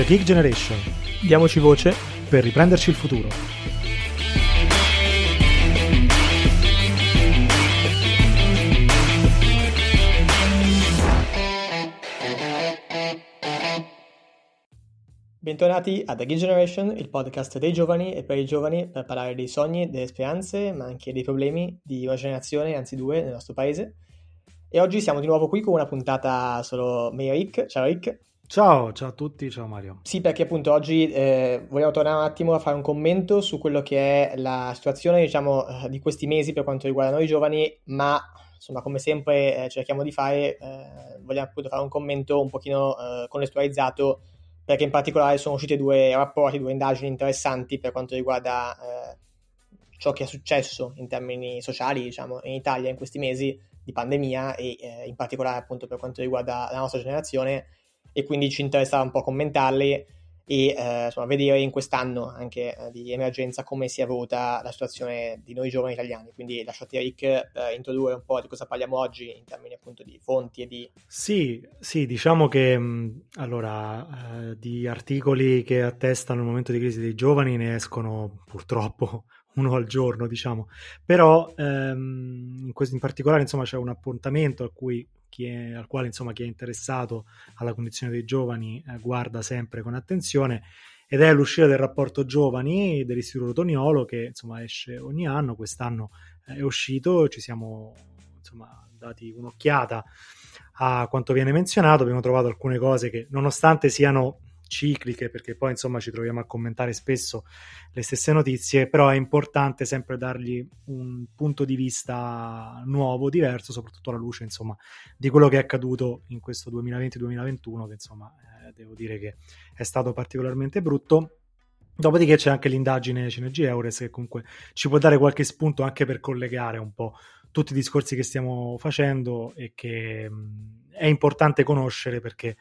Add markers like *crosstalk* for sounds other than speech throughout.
The Geek Generation. Diamoci voce per riprenderci il futuro. Bentornati a The Geek Generation, il podcast dei giovani e per i giovani per parlare dei sogni, delle speranze, ma anche dei problemi di una generazione, anzi due, nel nostro paese. E oggi siamo di nuovo qui con una puntata solo mio Rick. Ciao Rick. Ciao, ciao a tutti, ciao Mario. Sì, perché appunto oggi eh, vogliamo tornare un attimo a fare un commento su quello che è la situazione, diciamo, eh, di questi mesi per quanto riguarda noi giovani, ma insomma, come sempre eh, cerchiamo di fare, eh, vogliamo appunto fare un commento un pochino eh, contestualizzato, perché in particolare sono usciti due rapporti, due indagini interessanti per quanto riguarda eh, ciò che è successo in termini sociali, diciamo, in Italia in questi mesi di pandemia e in particolare appunto per quanto riguarda la nostra generazione e quindi ci interessava un po' commentarli e eh, insomma, vedere in quest'anno anche eh, di emergenza come si è evoluta la situazione di noi giovani italiani. Quindi lasciate Rick eh, introdurre un po' di cosa parliamo oggi in termini appunto di fonti e di... Sì, sì, diciamo che mh, allora eh, di articoli che attestano il momento di crisi dei giovani ne escono purtroppo *laughs* uno al giorno, diciamo. Però ehm, in, questo, in particolare insomma c'è un appuntamento a cui è, al quale insomma, chi è interessato alla condizione dei giovani eh, guarda sempre con attenzione ed è l'uscita del rapporto giovani dell'Istituto Toniolo che insomma, esce ogni anno, quest'anno eh, è uscito, ci siamo insomma, dati un'occhiata a quanto viene menzionato, abbiamo trovato alcune cose che nonostante siano cicliche, perché poi insomma ci troviamo a commentare spesso le stesse notizie, però è importante sempre dargli un punto di vista nuovo, diverso, soprattutto alla luce insomma di quello che è accaduto in questo 2020-2021, che insomma eh, devo dire che è stato particolarmente brutto. Dopodiché c'è anche l'indagine Cinergy Eures che comunque ci può dare qualche spunto anche per collegare un po' tutti i discorsi che stiamo facendo e che mh, è importante conoscere perché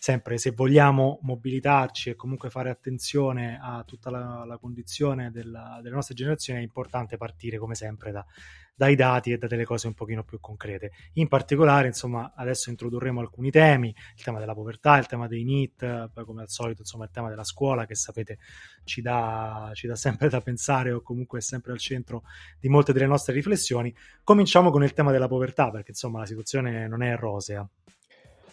sempre se vogliamo mobilitarci e comunque fare attenzione a tutta la, la condizione della, delle nostre generazioni è importante partire come sempre da, dai dati e da delle cose un pochino più concrete. In particolare, insomma, adesso introdurremo alcuni temi, il tema della povertà, il tema dei NIT, poi come al solito, insomma, il tema della scuola che sapete ci dà, ci dà sempre da pensare o comunque è sempre al centro di molte delle nostre riflessioni. Cominciamo con il tema della povertà perché insomma la situazione non è rosea.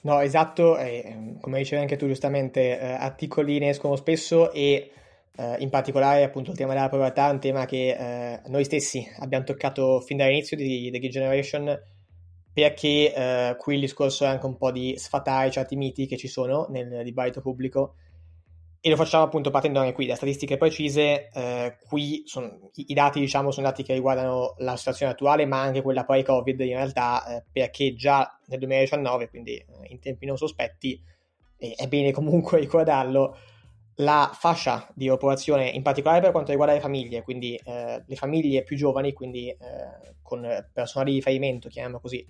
No, esatto, e, come dicevi anche tu giustamente, eh, articoli ne escono spesso e eh, in particolare appunto il tema della povertà è un tema che eh, noi stessi abbiamo toccato fin dall'inizio di The Gay Generation perché eh, qui il discorso è anche un po' di sfatare certi miti che ci sono nel dibattito pubblico e lo facciamo appunto partendo anche qui da statistiche precise. Eh, qui sono, i, i, dati, diciamo, sono dati che riguardano la situazione attuale, ma anche quella poi Covid in realtà, eh, perché già nel 2019, quindi eh, in tempi non sospetti, è bene comunque *laughs* ricordarlo, la fascia di popolazione, in particolare per quanto riguarda le famiglie, quindi eh, le famiglie più giovani, quindi eh, con personale di riferimento, chiamiamo così,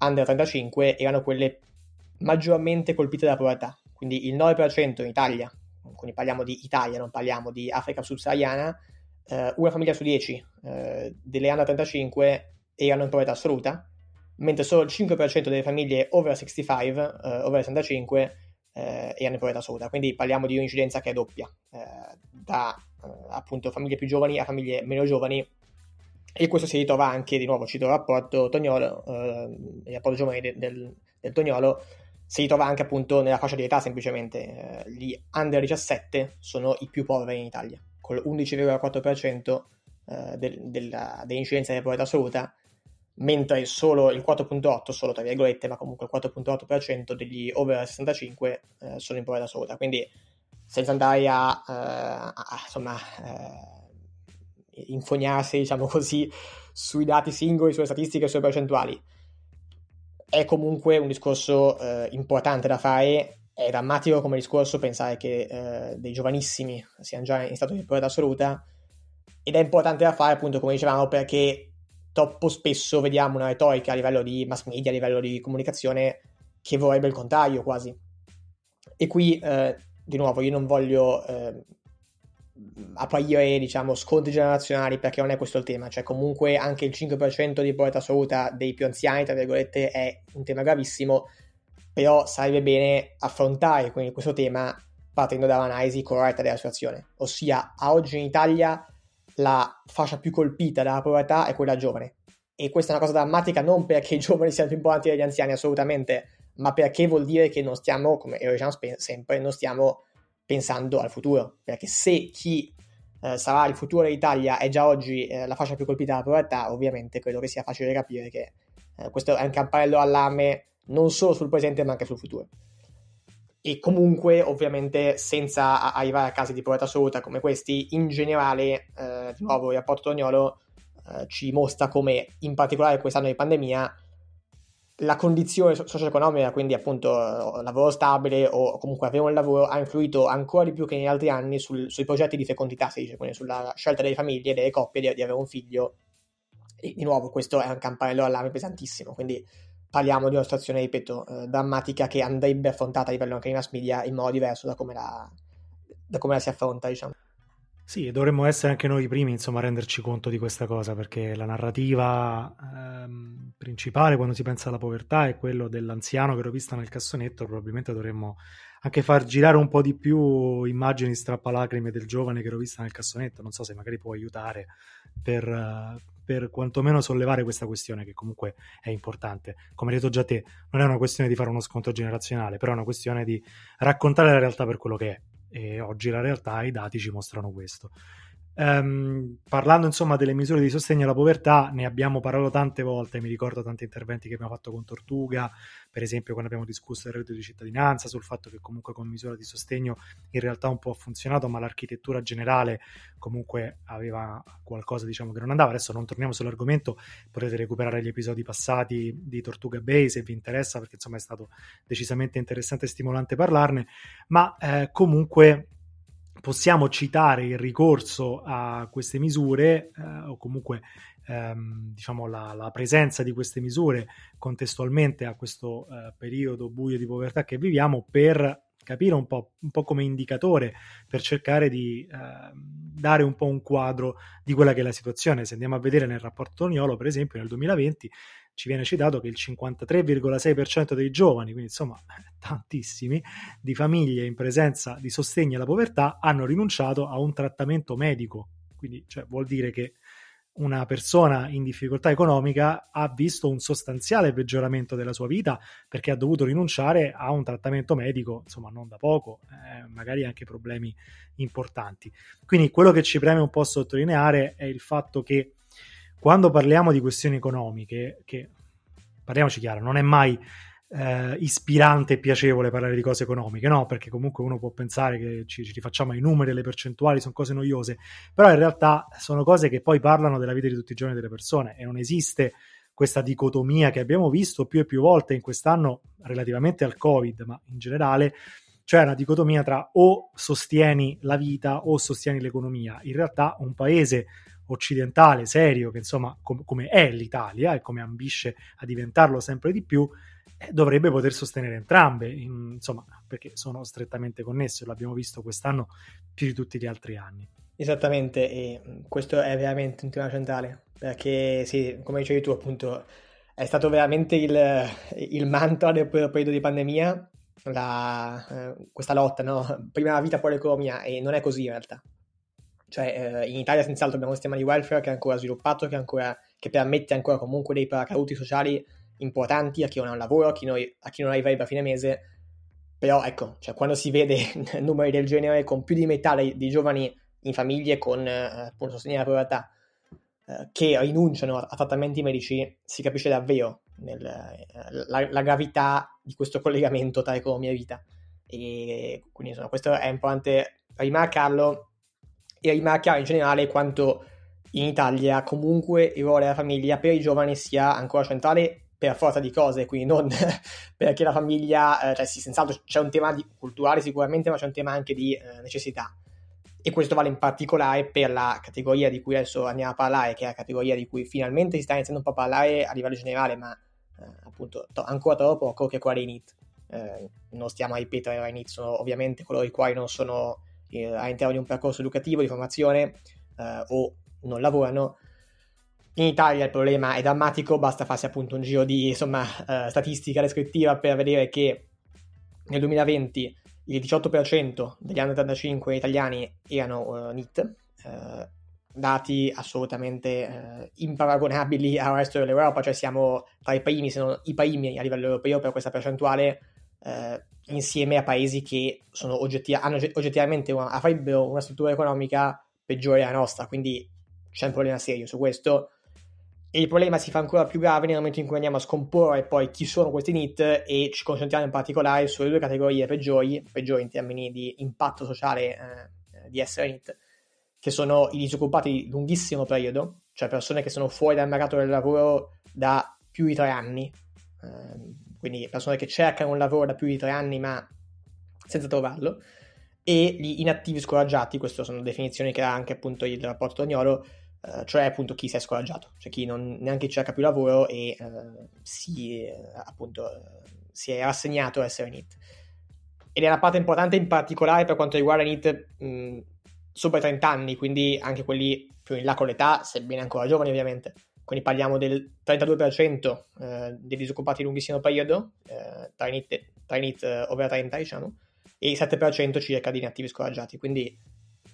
under 35, erano quelle maggiormente colpite dalla povertà. Quindi il 9% in Italia quindi parliamo di Italia, non parliamo di Africa subsahariana, eh, una famiglia su 10 eh, delle under 35 erano in povertà assoluta, mentre solo il 5% delle famiglie over 65, eh, over 65, eh, erano in povertà assoluta. Quindi parliamo di un'incidenza che è doppia, eh, da eh, appunto famiglie più giovani a famiglie meno giovani. E questo si ritrova anche, di nuovo, cito il rapporto Tognolo, il rapporto giovani de- del, del Tognolo, si ritrova anche appunto nella fascia di età semplicemente. Eh, gli under 17 sono i più poveri in Italia, con l'11,4% eh, del, della, dell'incidenza di povertà assoluta, mentre solo il 4,8%, solo tra virgolette, ma comunque il 4,8% degli over 65 eh, sono in povertà assoluta. Quindi senza andare a, eh, a insomma, eh, infognarsi, diciamo così, sui dati singoli, sulle statistiche, sulle percentuali è comunque un discorso eh, importante da fare. È drammatico come discorso pensare che eh, dei giovanissimi siano già in stato di povertà assoluta ed è importante da fare appunto come dicevamo perché troppo spesso vediamo una retorica a livello di mass media, a livello di comunicazione che vorrebbe il contrario quasi. E qui eh, di nuovo io non voglio eh, apparire, diciamo, scontri generazionali perché non è questo il tema, cioè comunque anche il 5% di povertà assoluta dei più anziani, tra virgolette, è un tema gravissimo, però sarebbe bene affrontare quindi questo tema partendo dall'analisi corretta della situazione, ossia a oggi in Italia la fascia più colpita dalla povertà è quella giovane. E questa è una cosa drammatica non perché i giovani siano più importanti degli anziani, assolutamente, ma perché vuol dire che non stiamo, come diciamo sempre, non stiamo pensando al futuro. Perché se chi eh, sarà il futuro dell'Italia è già oggi eh, la fascia più colpita dalla povertà, ovviamente credo che sia facile capire che eh, questo è un campanello allarme non solo sul presente ma anche sul futuro e comunque ovviamente senza arrivare a casi di povertà assoluta come questi, in generale, eh, di nuovo il rapporto Tognolo eh, ci mostra come in particolare quest'anno di pandemia la condizione socio-economica, quindi appunto lavoro stabile o comunque avere un lavoro, ha influito ancora di più che negli altri anni sul, sui progetti di fecondità, si dice, quindi sulla scelta delle famiglie, delle coppie di, di avere un figlio. E di nuovo questo è un campanello allarme pesantissimo, quindi parliamo di una situazione, ripeto, eh, drammatica che andrebbe affrontata a livello anche di mass media in modo diverso da come la, da come la si affronta, diciamo. Sì, dovremmo essere anche noi i primi, insomma, a renderci conto di questa cosa, perché la narrativa ehm, principale quando si pensa alla povertà è quello dell'anziano che rovista nel cassonetto, probabilmente dovremmo anche far girare un po' di più immagini strappalacrime del giovane che rovista nel cassonetto, non so se magari può aiutare per, per quantomeno sollevare questa questione che comunque è importante. Come hai detto già te, non è una questione di fare uno sconto generazionale, però è una questione di raccontare la realtà per quello che è. E oggi la realtà, i dati ci mostrano questo. Um, parlando insomma delle misure di sostegno alla povertà, ne abbiamo parlato tante volte, mi ricordo tanti interventi che abbiamo fatto con Tortuga, per esempio quando abbiamo discusso del reddito di cittadinanza, sul fatto che comunque con misura di sostegno in realtà un po' ha funzionato, ma l'architettura generale comunque aveva qualcosa diciamo che non andava. Adesso non torniamo sull'argomento, potete recuperare gli episodi passati di Tortuga Bay se vi interessa, perché insomma è stato decisamente interessante e stimolante parlarne, ma eh, comunque possiamo citare il ricorso a queste misure eh, o comunque ehm, diciamo la, la, presenza di queste misure contestualmente a questo eh, periodo buio di povertà che viviamo per capire un po', un po', come indicatore per cercare di eh, dare un po' un quadro di quella che è la situazione. Se andiamo a vedere nel rapporto Toniolo, per esempio, nel 2020 ci viene citato che il 53,6% dei giovani, quindi insomma *laughs* tantissimi, di famiglie in presenza di sostegno alla povertà hanno rinunciato a un trattamento medico. Quindi cioè, vuol dire che una persona in difficoltà economica ha visto un sostanziale peggioramento della sua vita perché ha dovuto rinunciare a un trattamento medico, insomma, non da poco, eh, magari anche problemi importanti. Quindi quello che ci preme un po' sottolineare è il fatto che quando parliamo di questioni economiche, che parliamoci chiaro, non è mai eh, ispirante e piacevole parlare di cose economiche, no? Perché comunque uno può pensare che ci, ci rifacciamo i numeri, le percentuali, sono cose noiose, però in realtà sono cose che poi parlano della vita di tutti i giorni delle persone e non esiste questa dicotomia che abbiamo visto più e più volte in quest'anno relativamente al Covid, ma in generale, cioè una dicotomia tra o sostieni la vita o sostieni l'economia. In realtà un paese occidentale serio, che insomma com- come è l'Italia e come ambisce a diventarlo sempre di più, eh, dovrebbe poter sostenere entrambe, in, insomma, perché sono strettamente connesse, l'abbiamo visto quest'anno più di tutti gli altri anni. Esattamente, e questo è veramente un tema centrale, perché sì, come dicevi tu appunto, è stato veramente il, il mantra del periodo di pandemia, la, eh, questa lotta, no? prima la vita poi l'economia, e non è così in realtà. Cioè, eh, in Italia senz'altro abbiamo un sistema di welfare che è ancora sviluppato, che, ancora, che permette ancora comunque dei paracaduti sociali importanti a chi non ha un lavoro, a chi, noi, a chi non arriva a fine mese. Però ecco, cioè, quando si vede *laughs* numeri del genere con più di metà dei, dei giovani in famiglie con eh, appunto sostegno alla povertà eh, che rinunciano a, a, trattamenti medici, si capisce davvero nel, eh, la, la, gravità di questo collegamento tra economia e vita. E quindi insomma, questo è importante rimarcarlo e rimarcare in generale quanto in Italia comunque il ruolo della famiglia per i giovani sia ancora centrale per forza di cose, quindi non *laughs* perché la famiglia, eh, cioè sì, senz'altro c'è un tema culturale sicuramente, ma c'è un tema anche di eh, necessità. E questo vale in particolare per la categoria di cui adesso andiamo a parlare, che è la categoria di cui finalmente si sta iniziando un po' a parlare a livello generale, ma eh, appunto to- ancora troppo poco, che è quella dei NIT. Eh, non stiamo a ripetere, i NIT sono ovviamente coloro i quali non sono eh, all'interno di un percorso educativo, di formazione eh, o non lavorano. In Italia il problema è drammatico, basta farsi appunto un giro di insomma, eh, statistica descrittiva per vedere che nel 2020 il 18% degli anni 85 italiani erano uh, NIT, uh, dati assolutamente uh, imparagonabili al resto dell'Europa, cioè siamo tra i primi, se non i primi a livello europeo per questa percentuale, insieme a paesi che oggetti- hanno oggettivamente una, avrebbero una struttura economica peggiore della nostra, quindi c'è un problema serio su questo. E il problema si fa ancora più grave nel momento in cui andiamo a scomporre poi chi sono questi NIT e ci concentriamo in particolare sulle due categorie peggiori, peggiori in termini di impatto sociale eh, di essere NIT, che sono i disoccupati di lunghissimo periodo, cioè persone che sono fuori dal mercato del lavoro da più di tre anni, eh, quindi persone che cercano un lavoro da più di tre anni ma senza trovarlo, e gli inattivi scoraggiati, queste sono definizioni che ha anche appunto il rapporto Agnolo, Uh, cioè appunto chi si è scoraggiato, cioè chi non neanche cerca più lavoro e uh, si, uh, appunto, si è rassegnato a essere NIT. Ed è una parte importante in particolare per quanto riguarda NIT mh, sopra i 30 anni, quindi anche quelli più in là con l'età, sebbene ancora giovani ovviamente. Quindi parliamo del 32% dei disoccupati di lunghissimo periodo, NIT, tra i NIT over 30 diciamo, e il 7% circa di inattivi scoraggiati, quindi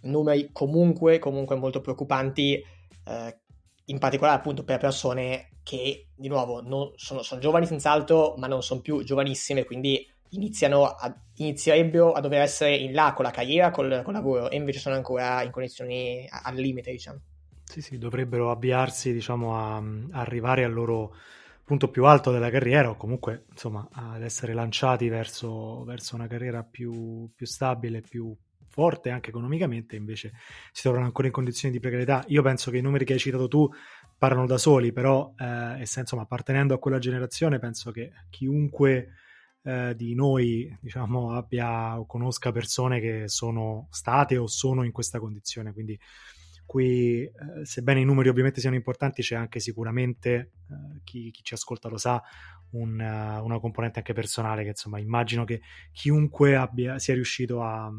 numeri comunque, comunque molto preoccupanti eh, in particolare appunto per persone che di nuovo non, sono, sono, giovani senz'altro ma non sono più giovanissime quindi a, inizierebbero a dover essere in là con la carriera, col, col lavoro e invece sono ancora in condizioni al limite diciamo sì sì dovrebbero avviarsi diciamo a, a arrivare al loro punto più alto della carriera o comunque insomma ad essere lanciati verso, verso una carriera più, più stabile più forte anche economicamente, invece si trovano ancora in condizioni di precarietà. Io penso che i numeri che hai citato tu parlano da soli, però eh, insomma, appartenendo a quella generazione, penso che chiunque eh, di noi diciamo, abbia o conosca persone che sono state o sono in questa condizione. Quindi qui, eh, sebbene i numeri ovviamente siano importanti, c'è anche sicuramente, eh, chi, chi, ci ascolta lo sa, un, uh, una componente anche personale che insomma immagino che chiunque abbia, sia riuscito a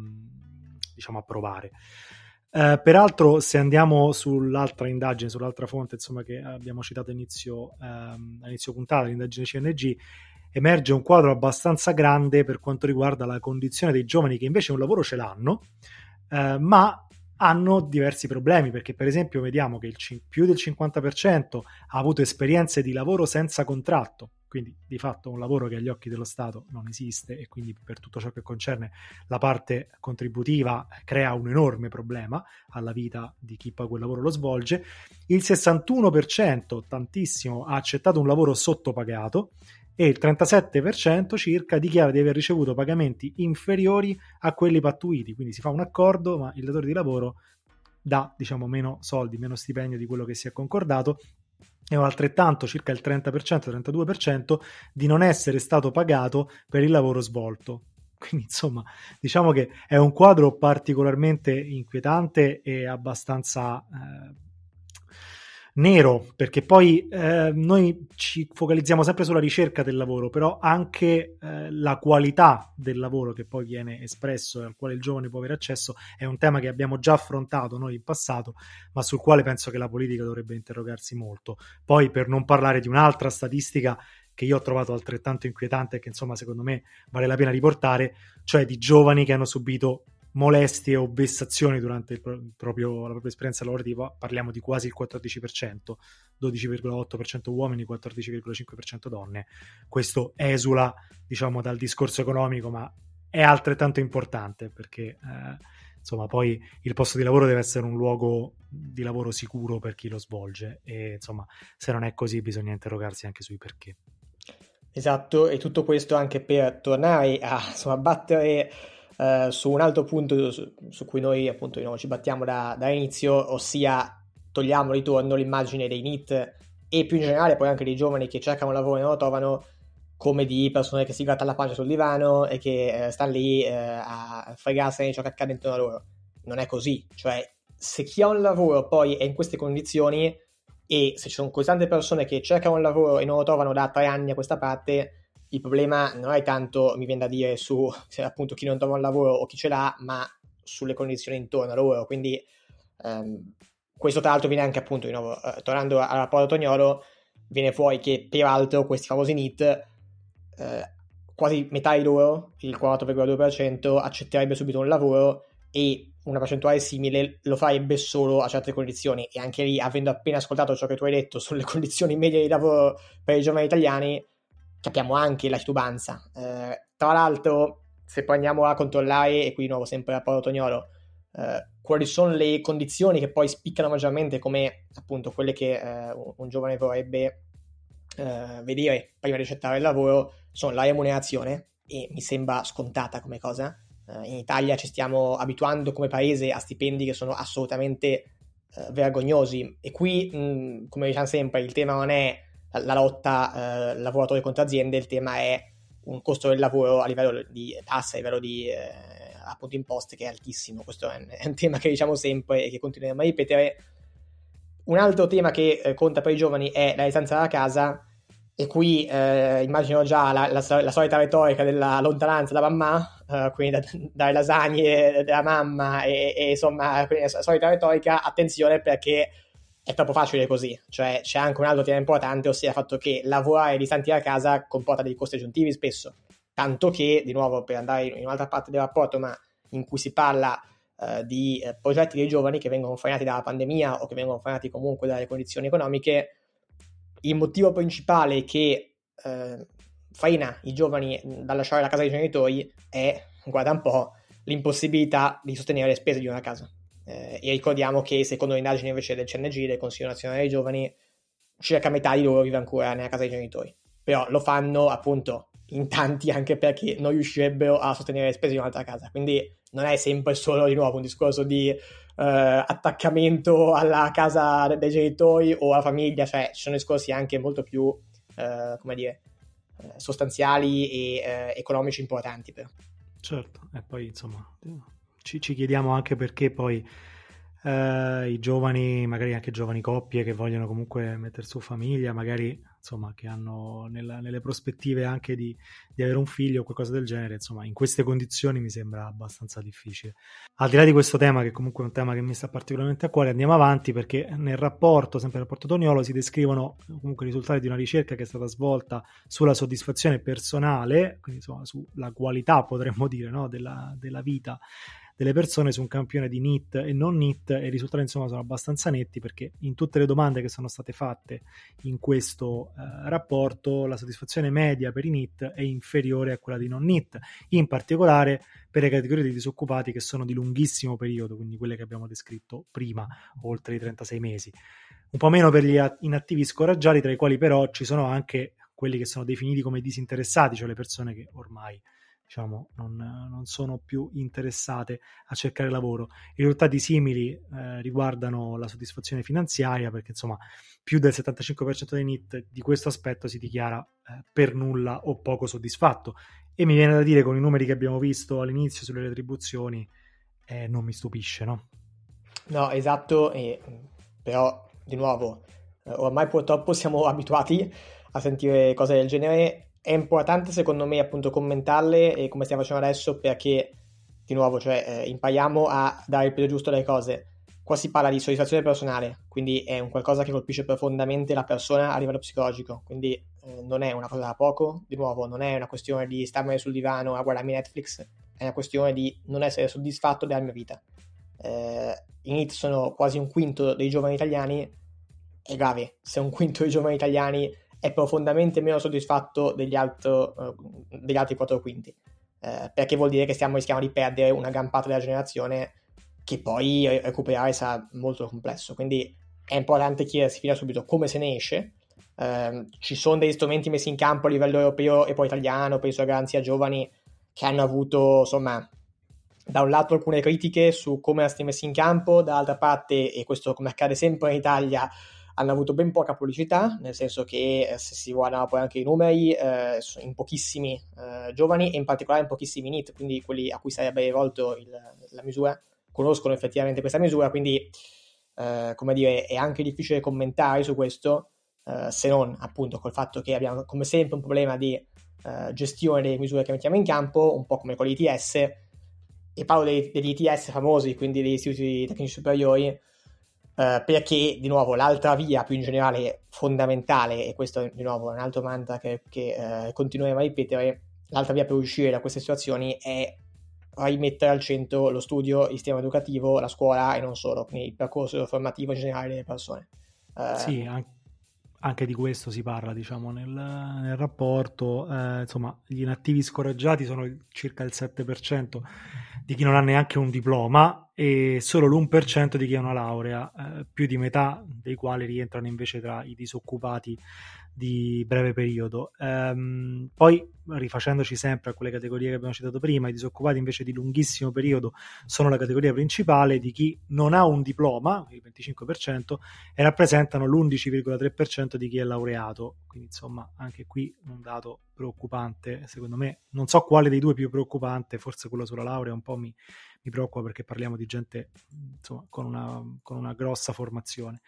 diciamo, a provare. Eh, peraltro, se andiamo sull'altra indagine, sull'altra fonte insomma, che abbiamo citato inizio, ehm, all'inizio puntata, l'indagine CNG, emerge un quadro abbastanza grande per quanto riguarda la condizione dei giovani che invece un lavoro ce l'hanno, eh, ma hanno diversi problemi, perché per esempio vediamo che il, più del 50% ha avuto esperienze di lavoro senza contratto, quindi di fatto un lavoro che agli occhi dello Stato non esiste e quindi per tutto ciò che concerne la parte contributiva crea un enorme problema alla vita di chi poi quel lavoro lo svolge. Il 61%, tantissimo, ha accettato un lavoro sottopagato e il 37% circa dichiara di aver ricevuto pagamenti inferiori a quelli pattuiti, quindi si fa un accordo ma il datore di lavoro dà diciamo meno soldi, meno stipendio di quello che si è concordato e altrettanto, circa il 30%-32% di non essere stato pagato per il lavoro svolto. Quindi insomma, diciamo che è un quadro particolarmente inquietante e abbastanza eh, nero, perché poi eh, noi ci focalizziamo sempre sulla ricerca del lavoro, però anche eh, la qualità del lavoro che poi viene espresso e al quale il giovane può avere accesso è un tema che abbiamo già affrontato noi in passato, ma sul quale penso che la politica dovrebbe interrogarsi molto. Poi per non parlare di un'altra statistica che io ho trovato altrettanto inquietante e che insomma secondo me vale la pena riportare, cioè di giovani che hanno subito molestie o vessazioni durante il proprio, la propria esperienza lavorativa, parliamo di quasi il 14%, 12,8% uomini, 14,5% donne. Questo esula, diciamo, dal discorso economico, ma è altrettanto importante perché eh, insomma poi il posto di lavoro deve essere un luogo di lavoro sicuro per chi lo svolge e insomma se non è così bisogna interrogarsi anche sui perché. Esatto, e tutto questo anche per tornare a insomma, battere eh, su un altro punto su, su cui noi appunto no, ci battiamo da, da, inizio, ossia togliamo ritorno l'immagine dei NIT e più in generale poi anche dei giovani che cercano lavoro e non lo trovano come di persone che si grattano la pancia sul divano e che eh, stanno lì eh, a fregarsene di ciò che accade intorno a loro. Non è così, cioè se chi ha un lavoro poi è in queste condizioni e se ci sono così tante persone che cercano un lavoro e non lo trovano da tre anni a questa parte, il problema non è tanto, mi viene da dire, su se appunto chi non trova un lavoro o chi ce l'ha, ma sulle condizioni intorno a loro. Quindi ehm, questo tra l'altro viene anche appunto di nuovo, eh, tornando al rapporto Tognolo, viene fuori che peraltro questi famosi NIT, eh, quasi metà di loro, il 4,2%, accetterebbe subito un lavoro e una percentuale simile lo farebbe solo a certe condizioni. E anche lì, avendo appena ascoltato ciò che tu hai detto sulle *laughs* condizioni medie di lavoro per i giovani italiani, capiamo anche la titubanza. Eh, tra l'altro, se poi andiamo a controllare, e qui di nuovo sempre a Paolo Tognolo, eh, quali sono le condizioni che poi spiccano maggiormente come appunto quelle che eh, un, giovane vorrebbe eh, vedere prima di accettare il lavoro, sono la remunerazione, e mi sembra scontata come cosa. Eh, in Italia ci stiamo abituando come paese a stipendi che sono assolutamente eh, vergognosi e qui, mh, come diciamo sempre, il tema non è la lotta eh, lavoratori contro aziende, il tema è un costo del lavoro a livello di tasse, a livello di eh, appunto imposte che è altissimo. Questo è un, è un, tema che diciamo sempre e che continueremo a ripetere. Un altro tema che eh, conta per i giovani è la distanza dalla casa e qui eh, immagino già la, la, la, solita retorica della lontananza da mamma, eh, quindi da, dalle lasagne della mamma e, e insomma, la solita retorica, attenzione perché è troppo facile così, cioè c'è anche un altro tema importante, ossia il fatto che lavorare distanti da casa comporta dei costi aggiuntivi spesso, tanto che, di nuovo, per andare in un'altra parte del rapporto, ma in cui si parla eh, di eh, progetti dei giovani che vengono frenati dalla pandemia o che vengono frenati comunque dalle condizioni economiche, il motivo principale che eh, frena i giovani dal lasciare la casa dei genitori è, guarda un po', l'impossibilità di sostenere le spese di una casa. Eh, e ricordiamo che secondo l'indagine invece del CNG, del Consiglio Nazionale dei Giovani, circa metà di loro vive ancora nella casa dei genitori. Però lo fanno appunto in tanti *laughs* anche perché non riuscirebbero a sostenere le spese di un'altra casa. Quindi non è sempre solo di nuovo un discorso di eh, attaccamento alla casa dei genitori o alla famiglia, cioè ci sono discorsi anche molto più, eh, come dire, eh, sostanziali e eh, economici importanti. Però. Certo, e poi insomma ci, ci chiediamo anche perché poi eh, i giovani, magari anche giovani coppie che vogliono comunque mettere su famiglia, magari insomma che hanno nella, nelle prospettive anche di, di, avere un figlio o qualcosa del genere, insomma in queste condizioni mi sembra abbastanza difficile. Al di là di questo tema, che comunque è un tema che mi sta particolarmente a cuore, andiamo avanti perché nel rapporto, sempre nel rapporto Toniolo, si descrivono comunque i risultati di una ricerca che è stata svolta sulla soddisfazione personale, quindi insomma sulla qualità potremmo dire no, della, della vita delle persone su un campione di NIT e non NIT e i risultati insomma sono abbastanza netti perché in tutte le domande che sono state fatte in questo eh, rapporto la soddisfazione media per i NIT è inferiore a quella di non NIT, in particolare per le categorie di disoccupati che sono di lunghissimo periodo, quindi quelle che abbiamo descritto prima, oltre i 36 mesi. Un po' meno per gli inattivi scoraggiati, tra i quali però ci sono anche quelli che sono definiti come disinteressati, cioè le persone che ormai diciamo, non, non, sono più interessate a cercare lavoro. I risultati simili eh, riguardano la soddisfazione finanziaria, perché insomma più del 75% dei NIT di questo aspetto si dichiara eh, per nulla o poco soddisfatto. E mi viene da dire, con i numeri che abbiamo visto all'inizio sulle retribuzioni, eh, non mi stupisce, no? No, esatto, e, però di nuovo, eh, ormai purtroppo siamo abituati a sentire cose del genere è importante secondo me appunto commentarle e come stiamo facendo adesso perché di nuovo cioè eh, impariamo a dare il peso giusto alle cose. Qua si parla di soddisfazione personale quindi è un qualcosa che colpisce profondamente la persona a livello psicologico. Quindi eh, non è una cosa da poco. Di nuovo non è una questione di starmene sul divano a guardarmi Netflix è una questione di non essere soddisfatto della mia vita. Eh, in IT sono quasi un quinto dei giovani italiani è grave se un quinto dei giovani italiani è profondamente meno soddisfatto degli, altro, uh, degli altri quattro quinti, eh, perché vuol dire che stiamo rischiando di perdere una gran parte della generazione che poi recuperare sarà molto complesso. Quindi è importante chiedersi fino a subito come se ne esce. Eh, ci sono degli strumenti messi in campo a livello europeo e poi italiano, penso a garanzia giovani, che hanno avuto, insomma, da un lato alcune critiche su come erano messi in campo, dall'altra parte, e questo come accade sempre in Italia, hanno avuto ben poca pubblicità, nel senso che eh, se si guardano poi anche i numeri, eh, in pochissimi eh, giovani e in particolare in pochissimi NIT, quindi quelli a cui sarebbe rivolto il, la misura, conoscono effettivamente questa misura, quindi eh, come dire, è anche difficile commentare su questo, eh, se non appunto col fatto che abbiamo come sempre un problema di eh, gestione delle misure che mettiamo in campo, un po' come con l'ITS, e parlo dei, degli ITS famosi, quindi degli istituti tecnici superiori, Uh, perché di nuovo l'altra via più in generale fondamentale, e questo di nuovo è un altro mantra che, che uh, continueremo a ripetere, l'altra via per uscire da queste situazioni è rimettere al centro lo studio, il sistema educativo, la scuola e non solo, quindi il percorso formativo in generale delle persone. Uh, sì, anche anche di questo si parla, diciamo, nel, nel rapporto. Eh, insomma, gli inattivi scoraggiati sono circa il 7% di chi non ha neanche un diploma e solo l'1% di chi ha una laurea, eh, più di metà dei quali rientrano invece tra i disoccupati di breve periodo. Ehm, poi, rifacendoci sempre a quelle categorie che abbiamo citato prima, i disoccupati invece di lunghissimo periodo sono la categoria principale di chi non ha un diploma, il 25%, e rappresentano l'11,3% di chi è laureato. Quindi, insomma, anche qui un dato preoccupante, secondo me. Non so quale dei due è più preoccupante, forse quello sulla laurea un po' mi, mi preoccupa perché parliamo di gente insomma, con, una, con una grossa formazione.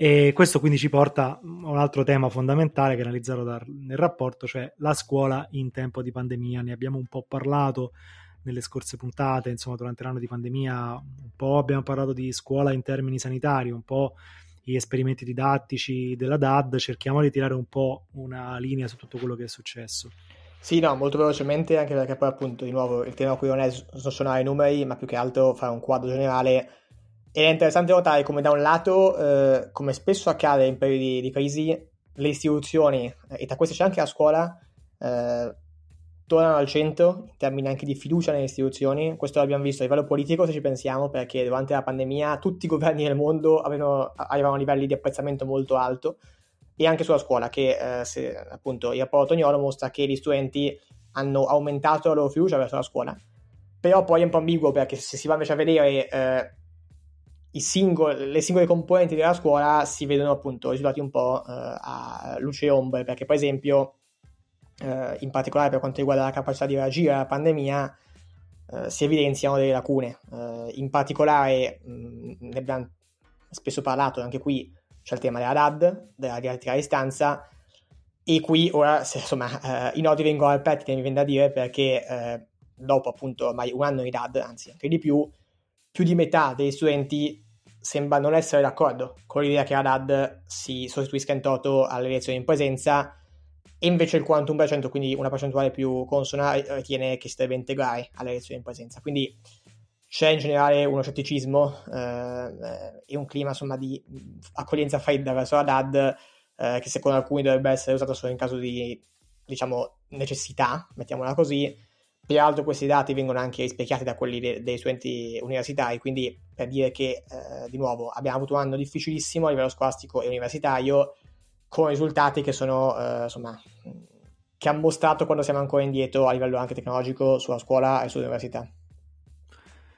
E questo quindi ci porta a un altro tema fondamentale che analizzato da, nel rapporto, cioè la scuola in tempo di pandemia. Ne abbiamo un po' parlato nelle scorse puntate, insomma, durante l'anno di pandemia, un po' abbiamo parlato di scuola in termini sanitari, un po' gli esperimenti didattici della DAD, cerchiamo di tirare un po' una linea su tutto quello che è successo. Sì, no, molto velocemente, anche perché poi appunto, di nuovo, il tema qui non è suonare i numeri, ma più che altro fare un quadro generale è interessante notare come da un lato, eh, come spesso accade in periodi di crisi, le istituzioni, e tra queste c'è anche la scuola, eh, tornano al centro in termini anche di fiducia nelle istituzioni. Questo l'abbiamo visto a livello politico, se ci pensiamo, perché durante la pandemia tutti i governi del mondo avevano, avevano livelli di apprezzamento molto alto e anche sulla scuola, che eh, se, appunto il rapporto Gnolo mostra che gli studenti hanno aumentato la loro fiducia verso la scuola. Però poi è un po' ambiguo perché se si va invece a vedere eh, singoli, le singole componenti della scuola si vedono appunto risultati un po' eh, a luce e ombre, perché per esempio, eh, in particolare per quanto riguarda la capacità di reagire alla pandemia, eh, si evidenziano delle lacune. Eh, in particolare, mh, ne abbiamo spesso parlato, anche qui c'è il tema della DAD, della didattica a distanza, e qui ora, se, insomma, eh, i nodi vengono al pettine, mi viene da dire, perché eh, dopo appunto ormai un anno di DAD, anzi anche di più, più di metà degli studenti sembra non essere d'accordo con l'idea che la DAD si sostituisca in toto alle elezioni in presenza e invece il 41%, quindi una percentuale più consona, ritiene che si deve integrare alle elezioni in presenza. Quindi c'è in generale uno scetticismo eh, e un clima insomma, di accoglienza fredda verso la DAD eh, che secondo alcuni dovrebbe essere usato solo in caso di diciamo, necessità, mettiamola così, Peraltro questi dati vengono anche rispecchiati da quelli de- dei studenti universitari, quindi per dire che eh, di nuovo abbiamo avuto un anno difficilissimo a livello scolastico e universitario, con risultati che sono eh, insomma che hanno mostrato quando siamo ancora indietro a livello anche tecnologico sulla scuola e sull'università.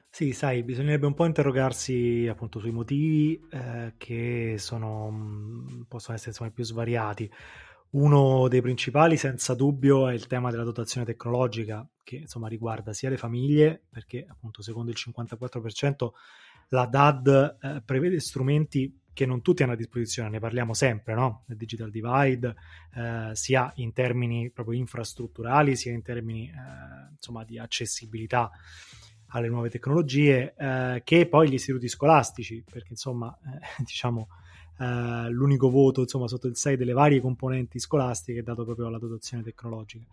Sì, sai, bisognerebbe un po' interrogarsi appunto sui motivi eh, che sono, possono essere insomma, più svariati. Uno dei principali, senza dubbio, è il tema della dotazione tecnologica, che insomma riguarda sia le famiglie, perché appunto secondo il 54% la DAD eh, prevede strumenti che non tutti hanno a disposizione, ne parliamo sempre, no? Il digital divide, eh, sia in termini proprio infrastrutturali, sia in termini eh, insomma di accessibilità alle nuove tecnologie, eh, che poi gli istituti scolastici, perché insomma eh, *laughs* diciamo eh, l'unico voto insomma, sotto il 6 delle varie componenti scolastiche dato proprio alla dotazione tecnologica.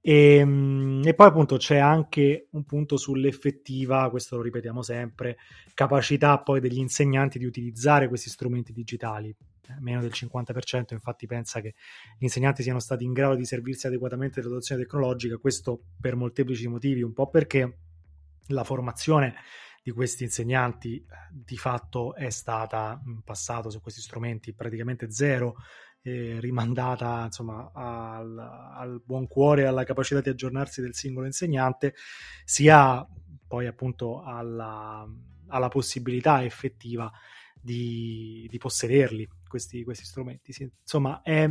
E, ehm, e, poi appunto c'è anche un punto sull'effettiva, questo lo ripetiamo sempre, capacità poi degli insegnanti di utilizzare questi strumenti digitali. Eh, meno del 50% infatti pensa che gli insegnanti siano stati in grado di servirsi adeguatamente della dotazione tecnologica, questo per molteplici motivi, un po' perché la formazione di questi insegnanti eh, di fatto è stata in passato su questi strumenti praticamente zero, eh, rimandata insomma al, al, buon cuore e alla capacità di aggiornarsi del singolo insegnante, sia poi appunto alla, alla possibilità effettiva di, di possederli questi, questi strumenti. Sì, insomma, è,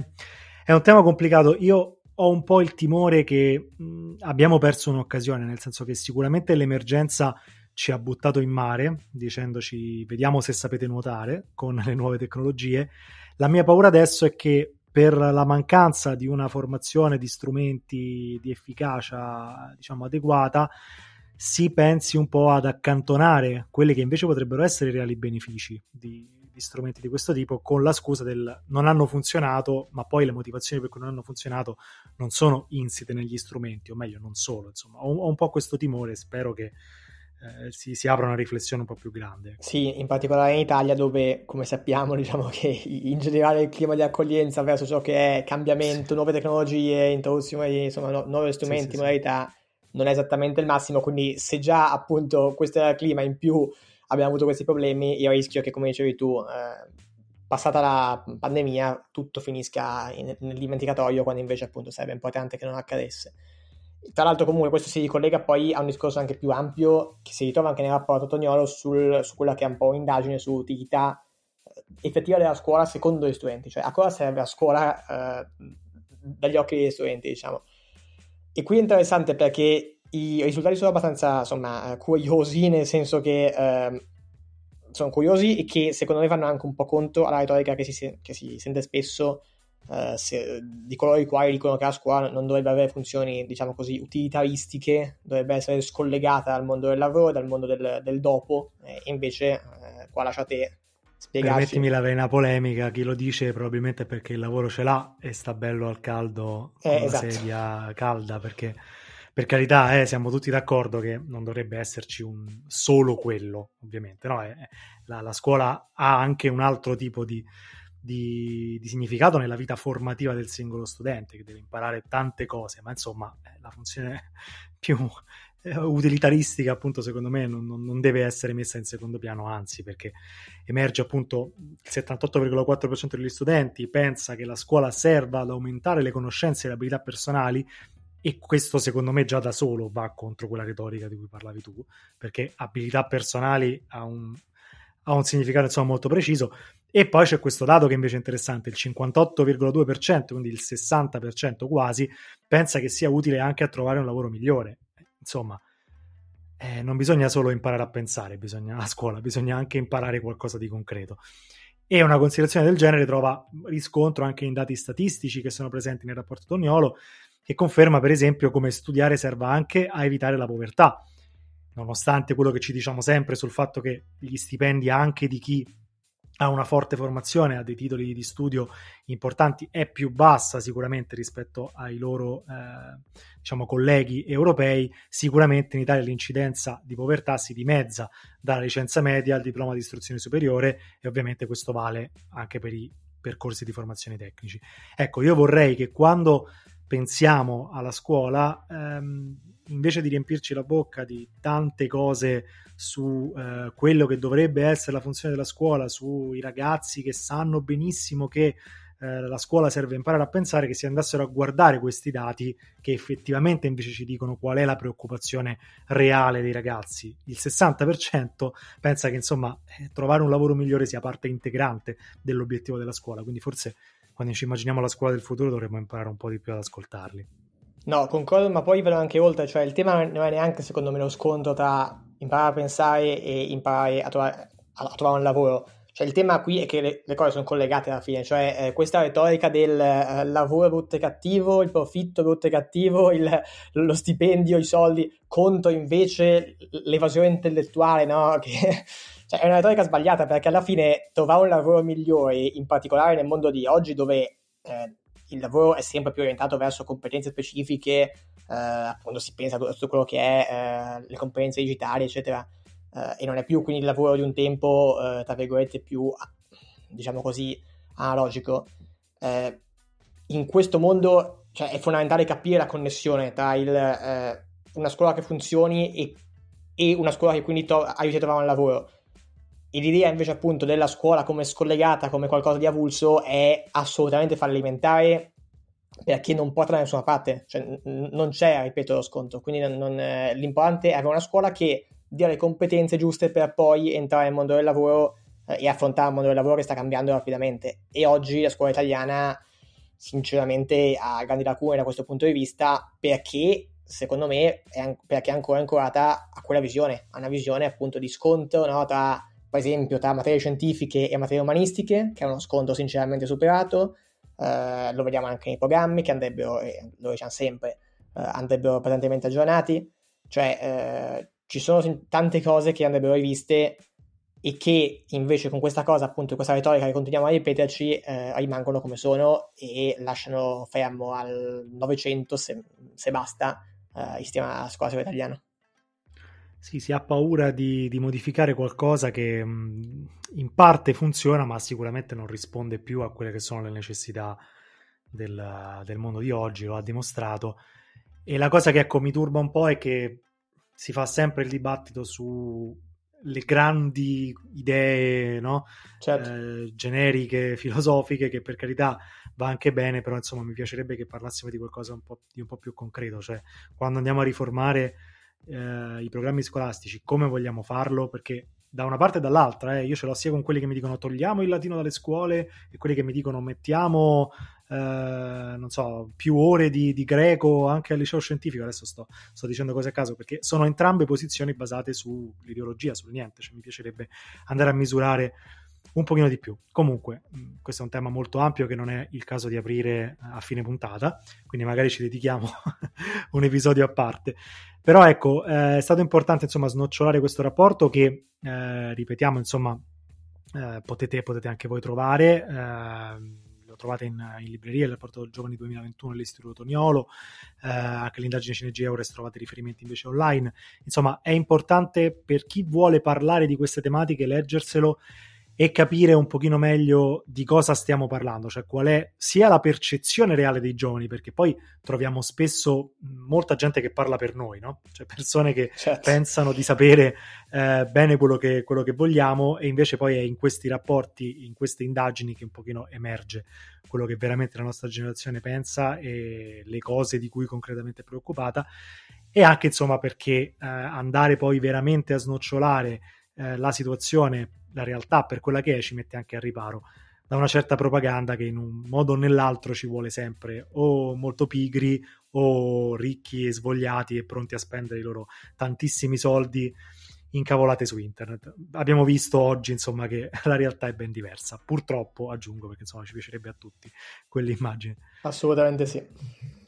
è un tema complicato. Io ho un po' il timore che mh, abbiamo perso un'occasione, nel senso che sicuramente l'emergenza ci ha buttato in mare dicendoci vediamo se sapete nuotare con le nuove tecnologie. La mia paura adesso è che per la mancanza di una formazione di strumenti di efficacia diciamo adeguata si pensi un po' ad accantonare quelli che invece potrebbero essere i reali benefici di, di strumenti di questo tipo con la scusa del non hanno funzionato, ma poi le motivazioni per cui non hanno funzionato non sono insite negli strumenti, o meglio, non solo. Insomma, ho, ho un po' questo timore, spero che eh, si, si, apra una riflessione un po' più grande. Sì, in particolare in Italia dove, come sappiamo, *laughs* diciamo che in generale il clima di accoglienza verso ciò che è cambiamento, nuove tecnologie, introduzione di insomma, no, nuovi strumenti, sì, sì, modalità, sì. non è esattamente il massimo, quindi se già appunto questo era il clima, in più abbiamo avuto questi problemi, io rischio che, come dicevi tu, eh, passata la pandemia, tutto finisca in, nel dimenticatoio, quando invece appunto sarebbe importante che non accadesse. Tra l'altro comunque questo si ricollega poi a un discorso anche più ampio che si ritrova anche nel rapporto Tognolo sul, su quella che è un po' un'indagine sull'utilità eh, effettiva della scuola secondo gli studenti, cioè a cosa serve la scuola eh, dagli occhi degli studenti, diciamo. E qui è interessante perché i risultati sono abbastanza, insomma, curiosi, nel senso che eh, sono curiosi e che secondo me fanno anche un po' conto alla retorica che si, che si sente spesso eh, se, di coloro i quali dicono che la scuola non dovrebbe avere funzioni, diciamo così, utilitaristiche, dovrebbe essere scollegata dal mondo del lavoro, dal mondo del, del dopo, e invece eh, qua lasciate spiegarci. Permettimi la vena polemica, chi lo dice probabilmente perché il lavoro ce l'ha e sta bello al caldo con eh, esatto. sedia calda, perché per carità, eh, siamo tutti d'accordo che non dovrebbe esserci un solo quello, ovviamente. No? Eh, la, la, scuola ha anche un altro tipo di, di, di, significato nella vita formativa del singolo studente, che deve imparare tante cose, ma insomma eh, la funzione *laughs* più eh, utilitaristica, appunto, secondo me non, non, deve essere messa in secondo piano, anzi, perché emerge appunto il 78,4% degli studenti pensa che la scuola serva ad aumentare le conoscenze e le abilità personali e questo secondo me già da solo va contro quella retorica di cui parlavi tu, perché abilità personali ha un, ha un significato insomma, molto preciso. E poi c'è questo dato che invece è interessante, il 58,2%, quindi il 60% quasi, pensa che sia utile anche a trovare un lavoro migliore. Insomma, eh, non bisogna solo imparare a pensare bisogna, a scuola, bisogna anche imparare qualcosa di concreto. E una considerazione del genere trova riscontro anche in dati statistici che sono presenti nel rapporto Tognolo, che conferma per esempio come studiare serva anche a evitare la povertà, nonostante quello che ci diciamo sempre sul fatto che gli stipendi anche di chi ha una forte formazione, ha dei titoli di studio importanti, è più bassa sicuramente rispetto ai loro eh, diciamo, colleghi europei, sicuramente in Italia l'incidenza di povertà si dimezza dalla licenza media al diploma di istruzione superiore e ovviamente questo vale anche per i percorsi di formazione tecnici. Ecco, io vorrei che quando pensiamo alla scuola, ehm, invece di riempirci la bocca di tante cose su eh, quello che dovrebbe essere la funzione della scuola, sui ragazzi che sanno benissimo che eh, la scuola serve a imparare a pensare, che si andassero a guardare questi dati che effettivamente invece ci dicono qual è la preoccupazione reale dei ragazzi. Il 60% pensa che insomma eh, trovare un lavoro migliore sia parte integrante dell'obiettivo della scuola, quindi forse quando ci immaginiamo la scuola del futuro dovremmo imparare un po' di più ad ascoltarli. No, concordo, ma poi vado anche oltre, cioè il tema non è neanche secondo me lo scontro tra imparare a pensare e imparare a trovare, a trovare un lavoro. Cioè il tema qui è che le, le cose sono collegate alla fine, cioè eh, questa retorica del eh, lavoro brutto e cattivo, il profitto brutto e cattivo, il, lo stipendio, i soldi, contro invece l'evasione intellettuale, no? *laughs* Che cioè, è una retorica sbagliata perché alla fine trovare un lavoro migliore, in particolare nel mondo di oggi dove eh, il lavoro è sempre più orientato verso competenze specifiche, eh, appunto si pensa a tutto quello che è eh, le competenze digitali, eccetera, eh, e non è più quindi il lavoro di un tempo, eh, tra virgolette, più, diciamo così, analogico. Eh, in questo mondo cioè, è fondamentale capire la connessione tra il, una scuola che funzioni e, e una scuola che quindi to- aiuti a trovare un lavoro e l'idea invece appunto della scuola come scollegata, come qualcosa di avulso, è assolutamente fallimentare perché non porta da nessuna parte, cioè, n- non c'è, ripeto, lo sconto. Quindi non, non, eh, l'importante è avere una scuola che dia le competenze giuste per poi entrare nel mondo del lavoro eh, e affrontare un mondo del lavoro che sta cambiando rapidamente. E oggi la scuola italiana, sinceramente, ha grandi lacune da questo punto di vista perché secondo me è, an- perché è ancora ancorata a quella visione, a una visione appunto di scontro no, tra per esempio tra materie scientifiche e materie umanistiche, che è uno scontro sinceramente superato, eh, lo vediamo anche nei programmi che andrebbero, eh, lo diciamo sempre, eh, andrebbero pesantemente aggiornati, cioè eh, ci sono tante cose che andrebbero riviste e che invece con questa cosa, appunto, questa retorica che continuiamo a ripeterci, eh, rimangono come sono e lasciano fermo al Novecento, se, se, basta, eh, il sistema scolastico italiano. Sì, si ha paura di, di modificare qualcosa che mh, in parte funziona, ma sicuramente non risponde più a quelle che sono le necessità del, del mondo di oggi, lo ha dimostrato. E la cosa che ecco, mi turba un po' è che si fa sempre il dibattito su le grandi idee no? certo. eh, generiche, filosofiche, che per carità va anche bene, però insomma mi piacerebbe che parlassimo di qualcosa un po', di un po più concreto, cioè quando andiamo a riformare eh, i programmi scolastici, come vogliamo farlo? Perché da una parte e dall'altra, eh, io ce l'ho sia con quelli che mi dicono togliamo il latino dalle scuole e quelli che mi dicono mettiamo eh, non so, più ore di, di, greco anche al liceo scientifico. Adesso sto, sto, dicendo cose a caso perché sono entrambe posizioni basate sull'ideologia, sul niente. Cioè, mi piacerebbe andare a misurare un pochino di più. Comunque, questo è un tema molto ampio che non è il caso di aprire a fine puntata, quindi magari ci dedichiamo *laughs* un episodio a parte. Però ecco, eh, è stato importante insomma snocciolare questo rapporto che, eh, ripetiamo, insomma, eh, potete, potete, anche voi trovare eh, trovate in, in libreria, il rapporto Giovani 2021 dell'Istituto Toniolo, eh, anche l'indagine Cinegi Eures trovate riferimenti invece online. Insomma, è importante per chi vuole parlare di queste tematiche leggerselo e capire un pochino meglio di cosa stiamo parlando, cioè qual è sia la percezione reale dei giovani, perché poi troviamo spesso molta gente che parla per noi, no? Cioè persone che certo. pensano di sapere eh, bene quello che, quello che vogliamo e invece poi è in questi rapporti, in queste indagini che un pochino emerge quello che veramente la nostra generazione pensa e le cose di cui concretamente è preoccupata e anche insomma perché eh, andare poi veramente a snocciolare eh, la situazione la realtà per quella che è ci mette anche a riparo da una certa propaganda che in un modo o nell'altro ci vuole sempre o molto pigri o ricchi e svogliati e pronti a spendere i loro tantissimi soldi incavolate su internet. Abbiamo visto oggi, insomma, che *laughs* la realtà è ben diversa. Purtroppo, aggiungo, perché insomma ci piacerebbe a tutti quell'immagine. Assolutamente sì.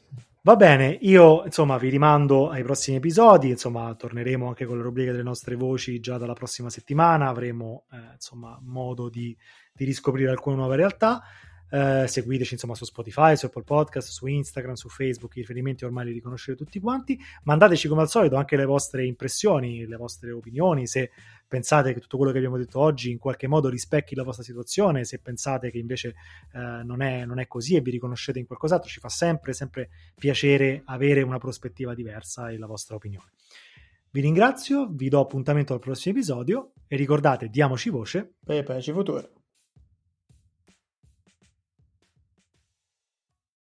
Va bene, io insomma vi rimando ai prossimi episodi, insomma torneremo anche con le rubriche delle nostre voci già dalla prossima settimana, avremo eh, insomma modo di, di riscoprire alcune nuove realtà. Eh, seguiteci insomma su Spotify, su Apple Podcast, su Instagram, su Facebook, i riferimenti ormai li riconoscete tutti quanti. Mandateci come al solito anche le vostre impressioni, le vostre opinioni, se pensate che tutto quello che abbiamo detto oggi in qualche modo rispecchi la vostra situazione, se pensate che invece eh, non, è, non, è, così e vi riconoscete in qualcos'altro, ci fa sempre, sempre piacere avere una prospettiva diversa e la vostra opinione. Vi ringrazio, vi do appuntamento al prossimo episodio e ricordate, diamoci voce per il futuro.